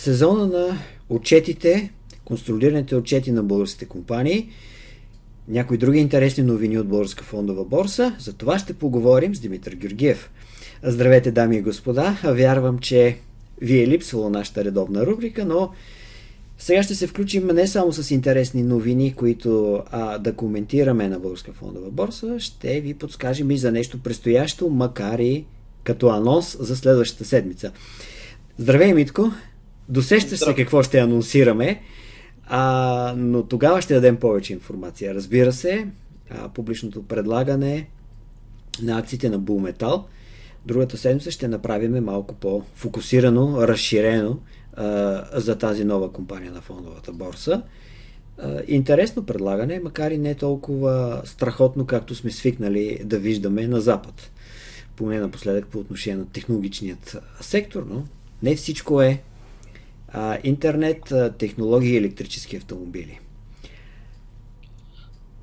сезона на отчетите, консолидираните отчети на българските компании, някои други интересни новини от Българска фондова борса. За това ще поговорим с Димитър Георгиев. Здравейте, дами и господа! Вярвам, че ви е липсвала нашата редовна рубрика, но сега ще се включим не само с интересни новини, които а, да коментираме на Българска фондова борса, ще ви подскажем и за нещо предстоящо, макар и като анонс за следващата седмица. Здравей, Митко! Досещаш се какво ще анонсираме, а, но тогава ще дадем повече информация. Разбира се, а, публичното предлагане на акциите на Булметал. Другата седмица ще направим малко по-фокусирано, разширено а, за тази нова компания на фондовата борса. А, интересно предлагане, макар и не толкова страхотно, както сме свикнали да виждаме на Запад. Поне напоследък по отношение на технологичният сектор, но не всичко е интернет, технологии и електрически автомобили.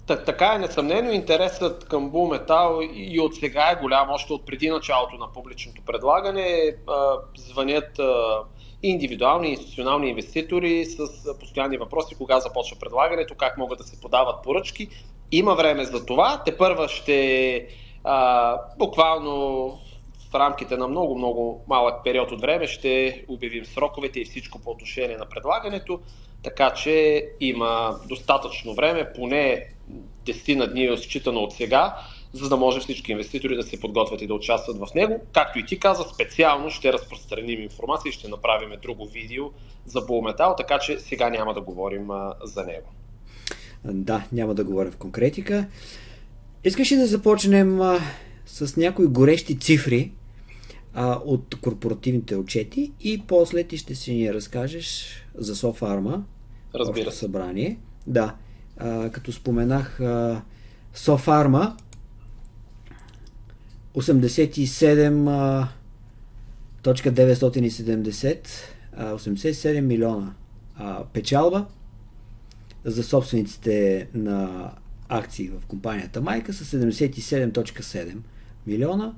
Так, така е, несъмнено интересът към Булметал и от сега е голям, още от преди началото на публичното предлагане. А, звънят а, индивидуални институционални инвеститори с постоянни въпроси, кога започва предлагането, как могат да се подават поръчки. Има време за това. Те първа ще буквално в рамките на много-много малък период от време ще обявим сроковете и всичко по отношение на предлагането, така че има достатъчно време, поне 10 на дни считано от сега, за да може всички инвеститори да се подготвят и да участват в него. Както и ти каза, специално ще разпространим информация и ще направим друго видео за Булметал, така че сега няма да говорим за него. Да, няма да говоря в конкретика. Искаш ли да започнем с някои горещи цифри а, от корпоративните отчети и после ти ще си ни разкажеш за Софарма. Разбира се. Събрание. Да. А, като споменах а, Софарма 87 точка 970 87 милиона а, печалба за собствениците на акции в компанията Майка с 77.7 милиона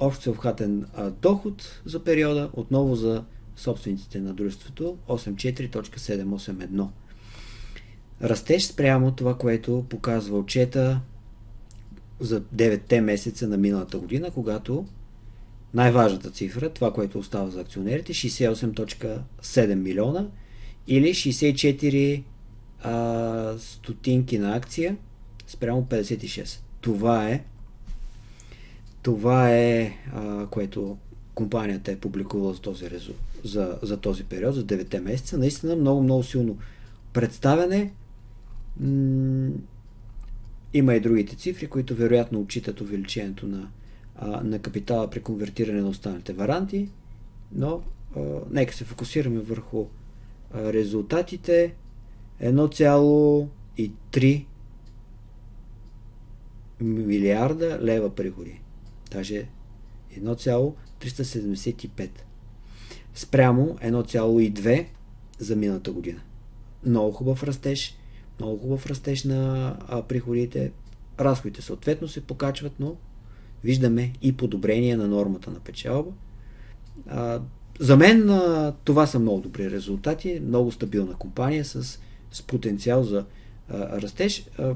общо съвхатен доход за периода, отново за собствениците на дружеството 84.781. Растеж спрямо това, което показва отчета за 9-те месеца на миналата година, когато най-важната цифра, това, което остава за акционерите, 68.7 милиона или 64 а, стотинки на акция спрямо 56. Това е това е а, което компанията е публикувала за този, резу, за, за този период, за 9 месеца. Наистина много, много силно представяне. Има и другите цифри, които вероятно отчитат увеличението на, а, на капитала при конвертиране на останалите варанти, но а, нека се фокусираме върху а, резултатите. 1,3 милиарда лева приходи. Даже 1,375 спрямо 1,2 за миналата година. Много хубав растеж, много хубав растеж на приходите. Разходите съответно се покачват, но виждаме и подобрение на нормата на печалба. А, за мен а, това са много добри резултати, много стабилна компания с, с потенциал за а, растеж. А,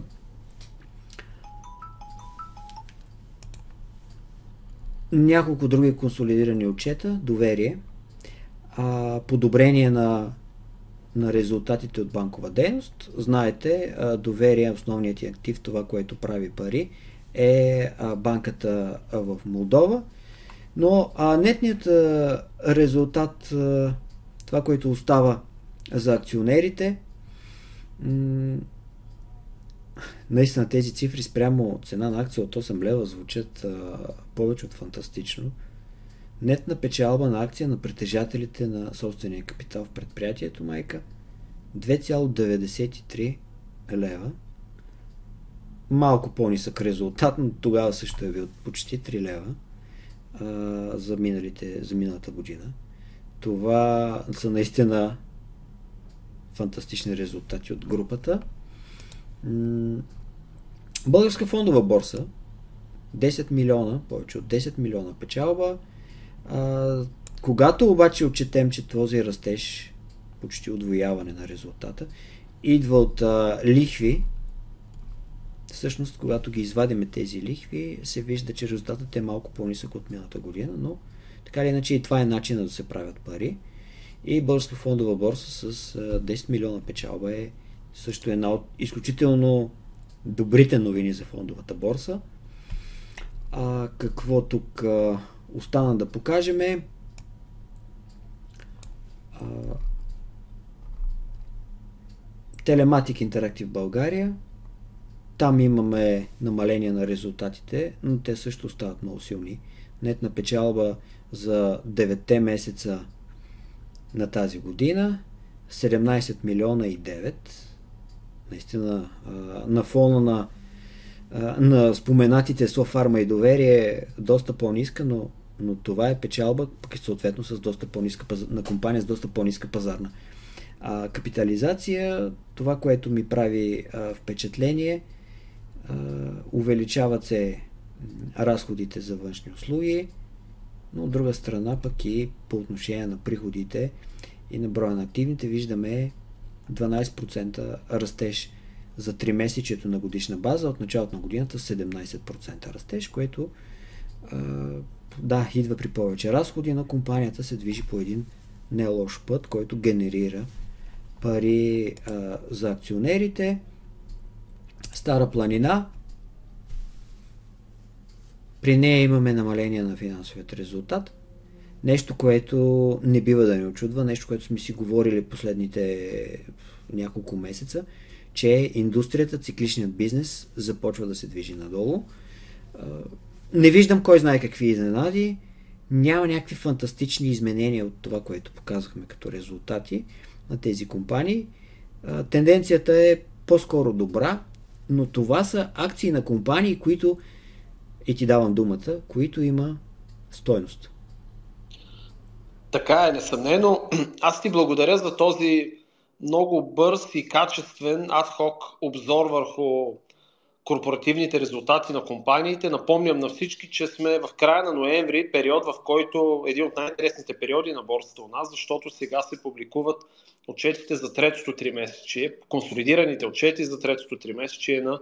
няколко други консолидирани отчета, доверие, а, подобрение на, на резултатите от банкова дейност. Знаете, а, доверие основният ти актив, това, което прави пари, е а, банката в Молдова. Но а, нетният а, резултат, а, това, което остава за акционерите, м- наистина тези цифри спрямо цена на акция от 8 лева звучат а, повече от фантастично. Нетна печалба на акция на притежателите на собствения капитал в предприятието майка 2,93 лева. Малко по-нисък резултат, но тогава също е бил почти 3 лева а, за, миналите, за миналата година. Това са наистина фантастични резултати от групата. Българска фондова борса 10 милиона, повече от 10 милиона печалба, А, когато обаче отчетем, че този растеж, почти отвояване на резултата, идва от а, лихви, всъщност, когато ги извадиме тези лихви, се вижда, че резултатът е малко по-нисък от миналата година, но така или иначе и това е начинът да се правят пари. И Българска фондова борса с 10 милиона печалба е също една от изключително добрите новини за фондовата борса. А, какво тук а, остана да покажем е Телематик Интерактив България. Там имаме намаление на резултатите, но те също остават много силни. Нетна печалба за 9 месеца на тази година 17 милиона и 9. Наистина на фона на, на споменатите Софарма и доверие е доста по-ниска, но, но това е печалба, пък съответно с доста по-ниска, на компания с доста по-ниска пазарна а, капитализация. Това, което ми прави а, впечатление, а, увеличават се разходите за външни услуги, но от друга страна пък и по отношение на приходите и на броя на активните виждаме 12% растеж за 3 месечето на годишна база, от началото на годината 17% растеж, което да, идва при повече разходи, но компанията се движи по един не лош път, който генерира пари а, за акционерите. Стара планина, при нея имаме намаление на финансовият резултат. Нещо, което не бива да ни очудва, нещо, което сме си говорили последните няколко месеца, че индустрията, цикличният бизнес започва да се движи надолу. Не виждам кой знае какви изненади. Няма някакви фантастични изменения от това, което показахме като резултати на тези компании. Тенденцията е по-скоро добра, но това са акции на компании, които и ти давам думата, които има стойност. Така е, несъмнено. Аз ти благодаря за този много бърз и качествен адхок обзор върху корпоративните резултати на компаниите. Напомням на всички, че сме в края на ноември, период в който един от най-интересните периоди на борсата у нас, защото сега се публикуват отчетите за третото три месече, консолидираните отчети за третото три месече на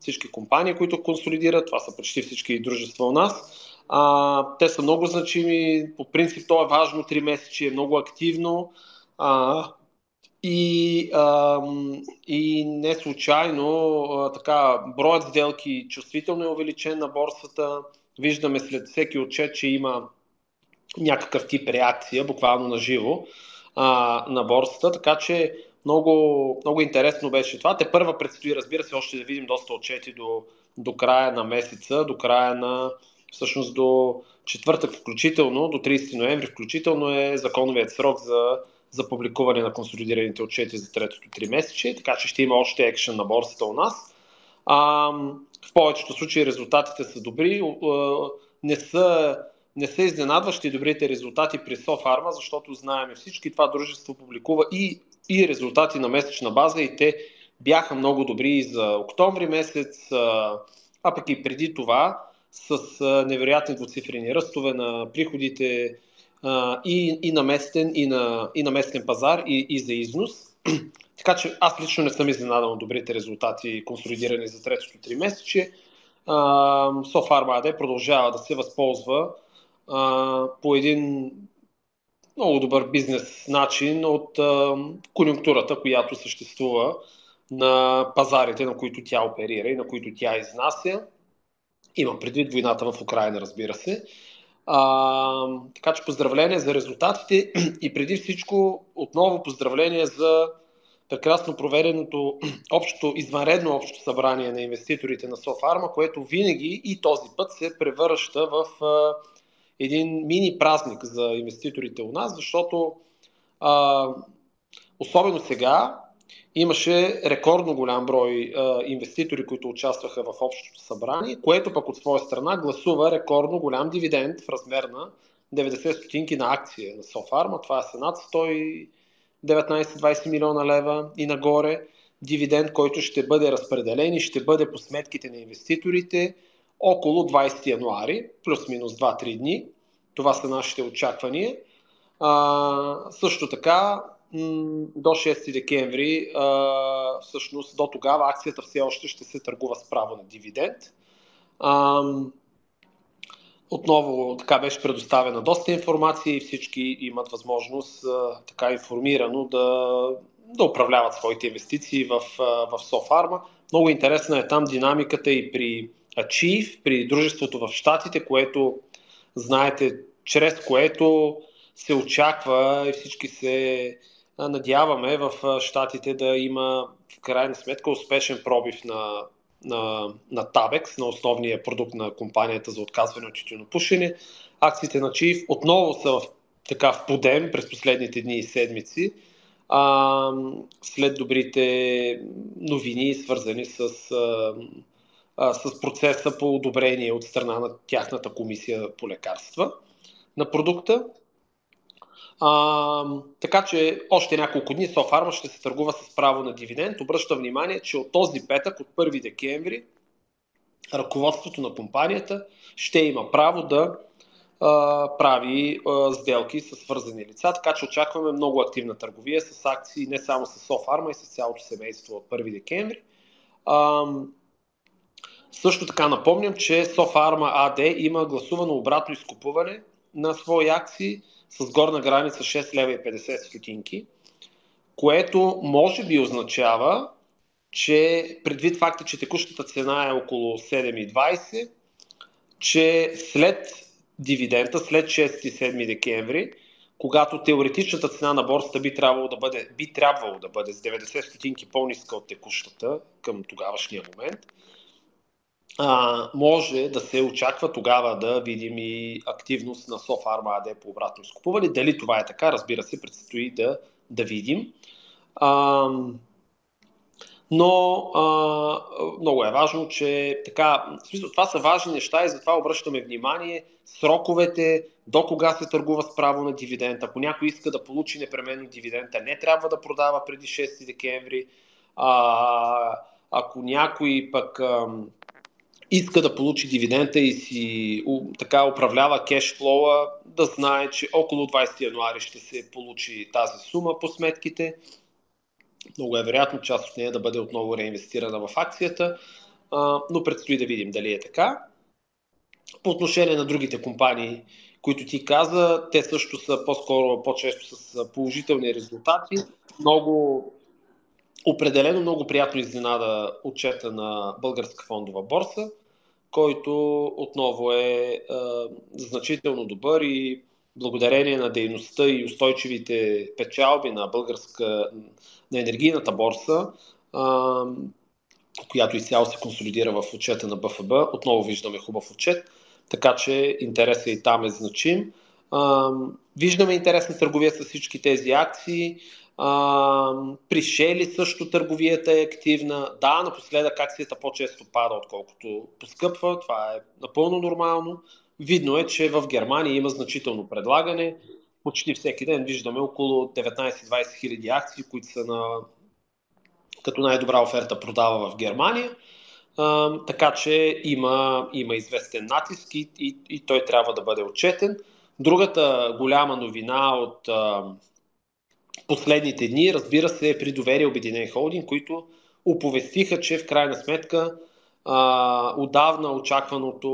всички компании, които консолидират. Това са почти всички дружества у нас. А, те са много значими. По принцип, то е важно. Три месече е много активно. А, и, а, и не случайно а, така, броят сделки чувствително е увеличен на борсата. Виждаме след всеки отчет, че има някакъв тип реакция, буквално на живо, а, на борсата. Така че много, много интересно беше това. Те първа предстои, разбира се, още да видим доста отчети до, до края на месеца, до края на, всъщност до четвъртък включително, до 30 ноември включително е законовият срок за, за публикуване на консолидираните отчети за третото три месече, така че ще има още екшен на борсата у нас. А, в повечето случаи резултатите са добри, не са, не са изненадващи добрите резултати при Софарма, защото знаем всички, това дружество публикува и и резултати на месечна база и те бяха много добри и за октомври месец, а пък и преди това с невероятни двуцифрени ръстове на приходите и, и, на местен, и, на, и на местен пазар, и, и за износ. Така че аз лично не съм изненадан от добрите резултати, консолидирани за третото три месече. Софарма AD продължава да се възползва по един много добър бизнес начин от а, конюнктурата, която съществува на пазарите, на които тя оперира и на които тя изнася. Има предвид войната в Украина, разбира се. А, така че поздравление за резултатите и преди всичко отново поздравление за прекрасно проведеното общото, извънредно общо събрание на инвеститорите на Софарма, което винаги и този път се превръща в а, един мини празник за инвеститорите у нас, защото а, особено сега имаше рекордно голям брой а, инвеститори, които участваха в общото събрание, което пък от своя страна гласува рекордно голям дивиденд в размер на 90 стотинки на акция на Софарма. Това е над 119-20 милиона лева и нагоре. Дивиденд, който ще бъде разпределен и ще бъде по сметките на инвеститорите около 20 януари, плюс-минус 2-3 дни. Това са нашите очаквания. А, също така, до 6 декември, всъщност до тогава акцията все още ще се търгува с право на дивиденд. Отново така беше предоставена доста информация и всички имат възможност така информирано да, да управляват своите инвестиции в, в Софарма. Много интересна е там динамиката и при Achieve, при дружеството в Штатите, което знаете, чрез което се очаква и всички се надяваме в Штатите да има в крайна сметка успешен пробив на, на, на Tabex, на основния продукт на компанията за отказване от тютюнопушене. Акциите на Чиф отново са в, така в подем през последните дни и седмици, а, след добрите новини, свързани с, а, а, с процеса по одобрение от страна на тяхната комисия по лекарства на продукта. А, така че още няколко дни Софарма ще се търгува с право на дивиденд. Обръща внимание, че от този петък, от 1 декември, ръководството на компанията ще има право да а, прави а, сделки с свързани лица, така че очакваме много активна търговия с акции не само с Софарма и с цялото семейство от 1 декември. А, също така напомням, че Софарма АД има гласувано обратно изкупуване на свои акции с горна граница 6 лева и 50 стотинки, което може би означава, че предвид факта, че текущата цена е около 7,20, че след дивидента, след 6 и 7 декември, когато теоретичната цена на борсата би трябвало да бъде, би трябвало да бъде с 90 стотинки по-ниска от текущата към тогавашния момент, а, може да се очаква тогава да видим и активност на Софарма АД по обратно изкупуване. Дали това е така, разбира се, предстои да, да видим. А, но а, много е важно, че така, в смисъл, това са важни неща и затова обръщаме внимание сроковете, до кога се търгува с право на дивиденд. Ако някой иска да получи непременно дивидента, не трябва да продава преди 6 декември. А, ако някой пък иска да получи дивидента и си така управлява кешфлоа, да знае, че около 20 януари ще се получи тази сума по сметките. Много е вероятно част от нея да бъде отново реинвестирана в акцията, но предстои да видим дали е така. По отношение на другите компании, които ти каза, те също са по-скоро, по-често с положителни резултати. Много определено много приятно изненада отчета на Българска фондова борса, който отново е, е значително добър и благодарение на дейността и устойчивите печалби на българска, на енергийната борса, а, която изцяло се консолидира в отчета на БФБ, отново виждаме хубав отчет, така че интересът и там е значим. А, виждаме интересна търговия с всички тези акции. А, при Шели също търговията е активна. Да, напоследък акцията по-често пада, отколкото поскъпва. Това е напълно нормално. Видно е, че в Германия има значително предлагане. Почти всеки ден виждаме около 19-20 хиляди акции, които са на като най-добра оферта продава в Германия. А, така че има, има известен натиск и, и, и той трябва да бъде отчетен. Другата голяма новина от а, последните дни, разбира се, при доверие Обединен холдинг, които оповестиха, че в крайна сметка а, отдавна очакваното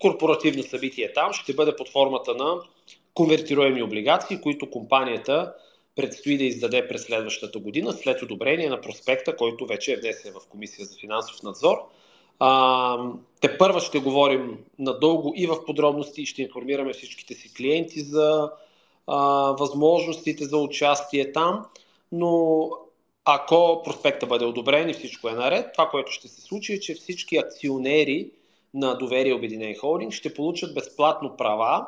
корпоративно събитие там ще бъде под формата на конвертируеми облигации, които компанията предстои да издаде през следващата година, след одобрение на проспекта, който вече е внесен в Комисия за финансов надзор. А, те първа ще говорим надълго и в подробности ще информираме всичките си клиенти за възможностите за участие там, но ако проспекта бъде одобрен и всичко е наред, това, което ще се случи е, че всички акционери на доверие Обединен холдинг ще получат безплатно права,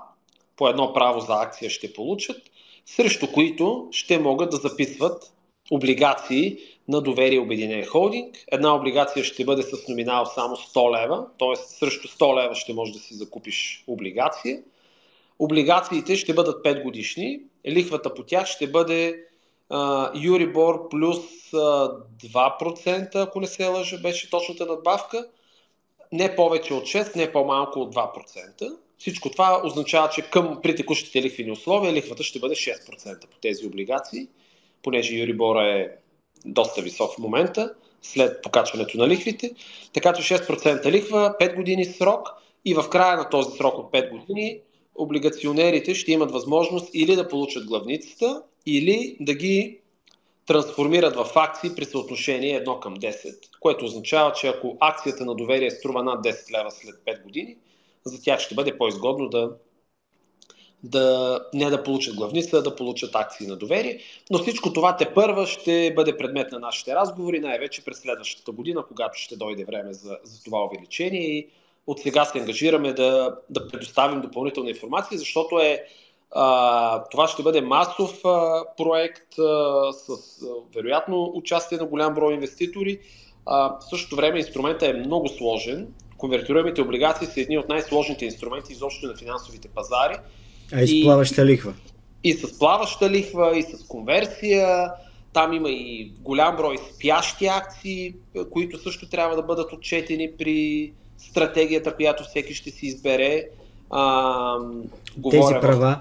по едно право за акция ще получат, срещу които ще могат да записват облигации на доверие Обединен холдинг. Една облигация ще бъде с номинал само 100 лева, т.е. срещу 100 лева ще можеш да си закупиш облигация. Облигациите ще бъдат 5 годишни, лихвата по тях ще бъде Юрибор плюс 2%, ако не се лъжа, беше точната надбавка. Не повече от 6, не по-малко от 2%. Всичко това означава, че към при текущите лихвени условия лихвата ще бъде 6% по тези облигации, понеже Юрибора е доста висок в момента, след покачването на лихвите. Така че 6% лихва, 5 години срок и в края на този срок от 5 години облигационерите ще имат възможност или да получат главницата, или да ги трансформират в акции при съотношение 1 към 10, което означава, че ако акцията на доверие струва над 10 лева след 5 години, за тях ще бъде по-изгодно да, да не да получат главница, а да получат акции на доверие. Но всичко това те първа ще бъде предмет на нашите разговори, най-вече през следващата година, когато ще дойде време за, за това увеличение и от сега се ангажираме да, да предоставим допълнителна информация, защото е а, това ще бъде масов а, проект а, с а, вероятно участие на голям брой инвеститори. А, в същото време инструментът е много сложен. Конвертируемите облигации са едни от най-сложните инструменти изобщо на финансовите пазари. А и с плаваща лихва. И с плаваща лихва, и с конверсия. Там има и голям брой спящи акции, които също трябва да бъдат отчетени при стратегията, която всеки ще си избере. А, Тези права,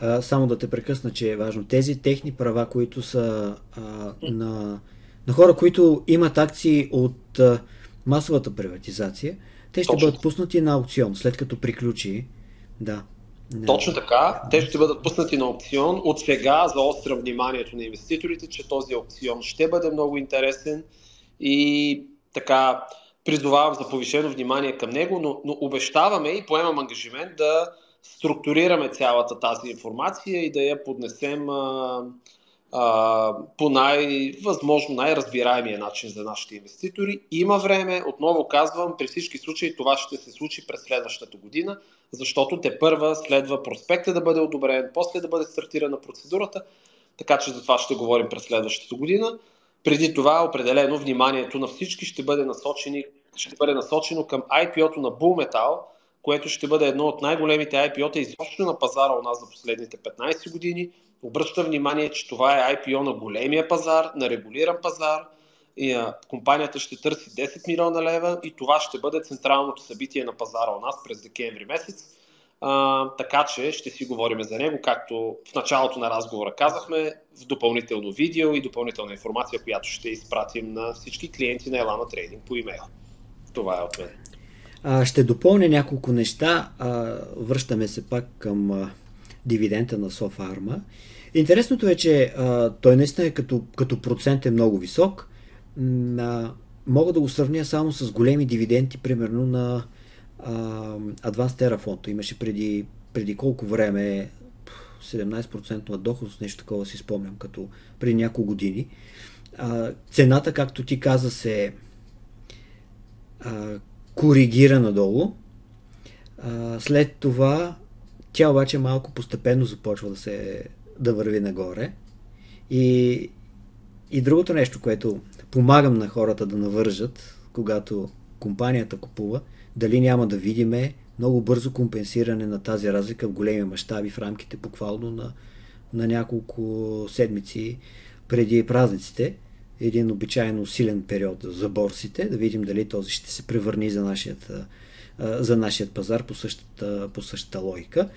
а, само да те прекъсна, че е важно, тези техни права, които са а, на, на хора, които имат акции от а, масовата приватизация, те ще Точно. бъдат пуснати на аукцион, след като приключи. Да. Не. Точно така. Те ще бъдат пуснати на аукцион. От сега заостря вниманието на инвеститорите, че този аукцион ще бъде много интересен и така призовавам за повишено внимание към него, но, но обещаваме и поемам ангажимент да структурираме цялата тази информация и да я поднесем а, а, по най-възможно най-разбираемия начин за нашите инвеститори. Има време, отново казвам, при всички случаи това ще се случи през следващата година, защото те първа следва проспекта да бъде одобрен, после да бъде стартирана процедурата, така че за това ще говорим през следващата година. Преди това определено вниманието на всички ще бъде, насочени, ще бъде насочено към IPO-то на Bull Metal, което ще бъде едно от най-големите IPO-та изобщо на пазара у нас за последните 15 години. Обръща внимание, че това е IPO на големия пазар, на регулиран пазар. И, а, компанията ще търси 10 милиона лева и това ще бъде централното събитие на пазара у нас през декември месец. А, така че ще си говорим за него, както в началото на разговора казахме, в допълнително видео и допълнителна информация, която ще изпратим на всички клиенти на Елана Трейдинг по имейл. Това е от. А, ще допълня няколко неща. А, връщаме се пак към а, дивидента на Софарма. Интересното е, че а, той наистина е като, като процент е много висок. А, мога да го сравня само с големи дивиденти, примерно на а, Advanced Terraform. Имаше преди, преди колко време 17% на доход, нещо такова си спомням, като преди няколко години. А, цената, както ти каза, се коригира надолу. А, след това тя обаче малко постепенно започва да се да върви нагоре. И, и другото нещо, което помагам на хората да навържат, когато компанията купува, дали няма да видиме много бързо компенсиране на тази разлика в големи мащаби в рамките буквално на, на няколко седмици преди празниците един обичайно силен период за борсите, да видим дали този ще се превърни за нашият, за нашият пазар по същата, по същата логика.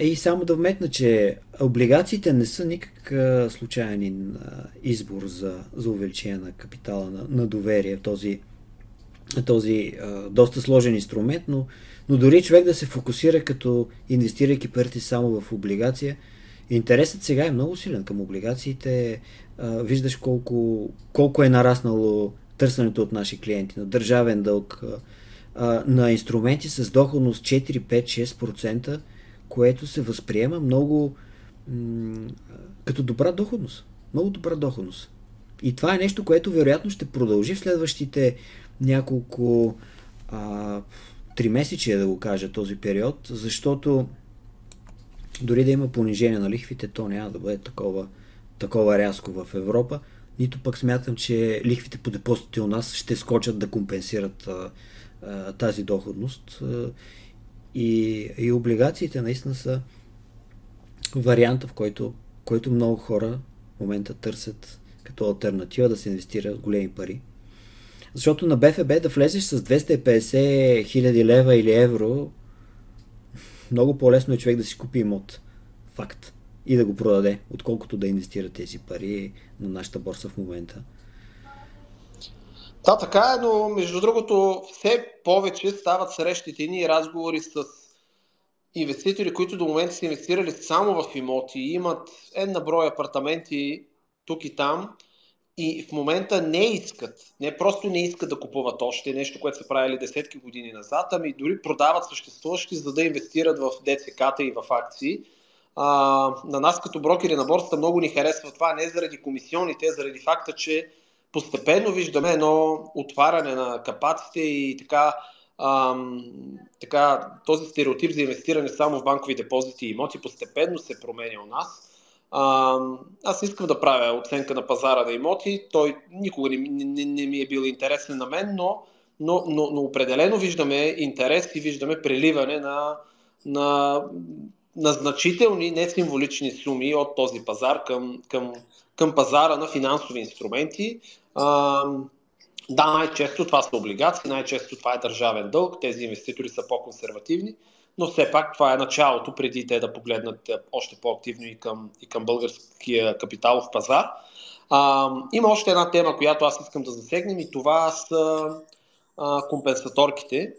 И само да вметна, че облигациите не са никак случайен избор за, за увеличение на капитала на, на доверие този, този доста сложен инструмент, но, но дори човек да се фокусира като инвестирайки парите само в облигация, интересът сега е много силен към облигациите виждаш колко, колко е нараснало търсенето от наши клиенти на държавен дълг, на инструменти с доходност 4, 5, 6%, което се възприема много като добра доходност. Много добра доходност. И това е нещо, което вероятно ще продължи в следващите няколко а, три месечия, да го кажа, този период, защото дори да има понижение на лихвите, то няма да бъде такова такова рязко в Европа, нито пък смятам, че лихвите по депозитите у нас ще скочат да компенсират а, а, тази доходност. И, и облигациите наистина са варианта, в който, който много хора в момента търсят като альтернатива да се инвестира големи пари. Защото на БФБ да влезеш с 250 хиляди лева или евро много по-лесно е човек да си купи имот. Факт. И да го продаде, отколкото да инвестира тези пари на нашата борса в момента. Да, така е, но между другото все повече стават срещите ни и разговори с инвеститори, които до момента са инвестирали само в имоти имат една брой апартаменти тук и там и в момента не искат, не просто не искат да купуват още нещо, което са правили десетки години назад, ами дори продават съществуващи, за да инвестират в ДЦК-та и в акции. А, на нас като брокери на борсата много ни харесва това, не заради комисионите, а заради факта, че постепенно виждаме едно отваряне на капаците и така, ам, така този стереотип за инвестиране само в банкови депозити и имоти постепенно се променя у нас. А, аз искам да правя оценка на пазара на имоти. Той никога не, не, не ми е бил интересен на мен, но, но, но, но определено виждаме интерес и виждаме преливане на, на, на значителни, не символични суми от този пазар към, към, към пазара на финансови инструменти. А, да, най-често това са облигации, най-често това е държавен дълг, тези инвеститори са по-консервативни, но все пак това е началото, преди те да погледнат е, още по-активно и към, и към българския капиталов пазар. А, има още една тема, която аз искам да засегнем и това са а, компенсаторките.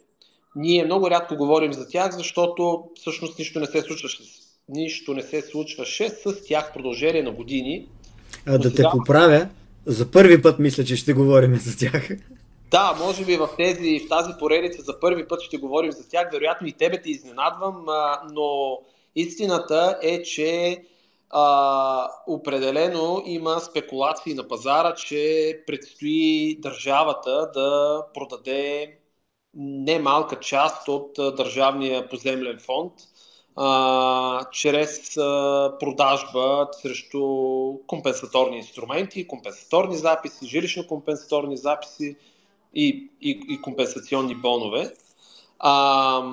Ние много рядко говорим за тях, защото всъщност нищо не се случваше, нищо не се случваше с тях в продължение на години. А, да сега... те поправя, за първи път мисля, че ще говорим за тях. Да, може би в, тези, в тази поредица за първи път ще говорим за тях. Вероятно и тебе те изненадвам, но истината е, че а, определено има спекулации на пазара, че предстои държавата да продаде немалка част от държавния поземлен фонд а, чрез а, продажба срещу компенсаторни инструменти, компенсаторни записи, жилищно-компенсаторни записи и, и, и компенсационни бонове. А,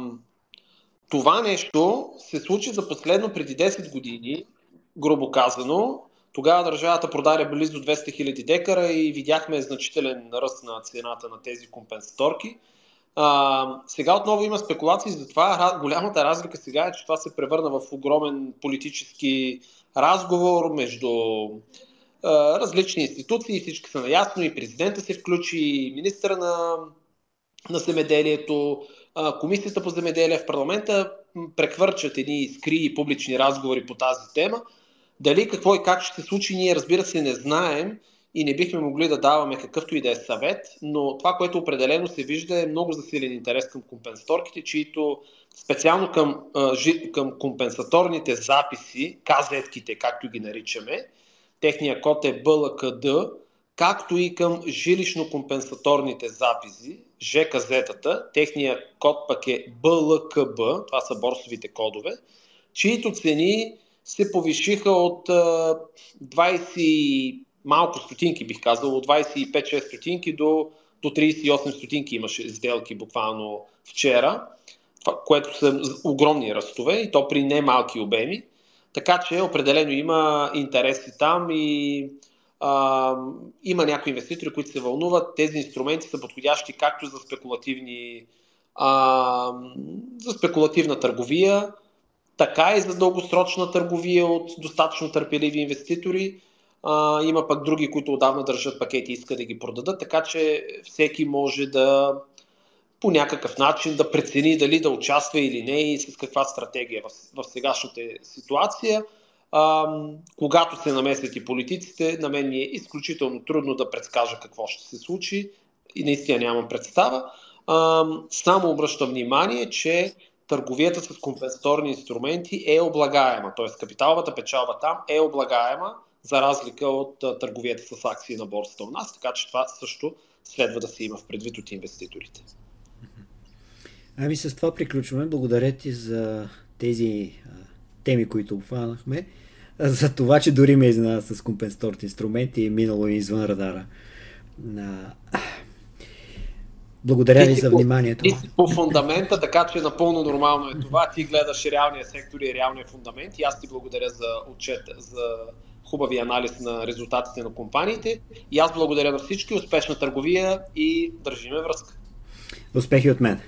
това нещо се случи за последно преди 10 години, грубо казано. Тогава държавата продаде близо 200 000 декара и видяхме значителен ръст на цената на тези компенсаторки. А, сега отново има спекулации за това. Голямата разлика сега е, че това се превърна в огромен политически разговор между различни институции. Всички са наясно и президента се включи, и министра на, на земеделието, комисията по земеделие в парламента прехвърчат едни скри и публични разговори по тази тема. Дали какво и как ще се случи, ние разбира се не знаем и не бихме могли да даваме какъвто и да е съвет, но това, което определено се вижда е много засилен интерес към компенсаторките, чието специално към, към компенсаторните записи, казетките, както ги наричаме, техния код е БЛКД, както и към жилищно-компенсаторните записи, ЖКЗ-тата, техния код пък е БЛКБ, това са борсовите кодове, чието цени се повишиха от 20 малко стотинки, бих казал, от 25-6 стотинки до, до 38 стотинки имаше сделки буквално вчера, което са огромни ръстове и то при немалки обеми. Така че определено има интереси там и а, има някои инвеститори, които се вълнуват. Тези инструменти са подходящи както за спекулативни а, за спекулативна търговия, така и за дългосрочна търговия от достатъчно търпеливи инвеститори. А, има пък други, които отдавна държат пакети и искат да ги продадат, така че всеки може да по някакъв начин да прецени дали да участва или не и с каква стратегия в, в сегашната ситуация. А, когато се намесят и политиците, на мен ми е изключително трудно да предскажа какво ще се случи и наистина нямам представа. А, само обръщам внимание, че търговията с компенсаторни инструменти е облагаема, т.е. капиталовата печалба там е облагаема за разлика от търговията с акции на борсата у нас, така че това също следва да се има в предвид от инвеститорите. Ами с това приключваме. Благодаря ти за тези а, теми, които обхванахме. За това, че дори ме изненада с компенсаторните инструменти и минало извън радара. Благодаря ви за вниманието. Ти си по фундамента, така че напълно нормално е това. Ти гледаш реалния сектор и реалния фундамент и аз ти благодаря за отчет, за хубави анализ на резултатите на компаниите. И аз благодаря на всички, успешна търговия и държиме връзка. Успехи от мен!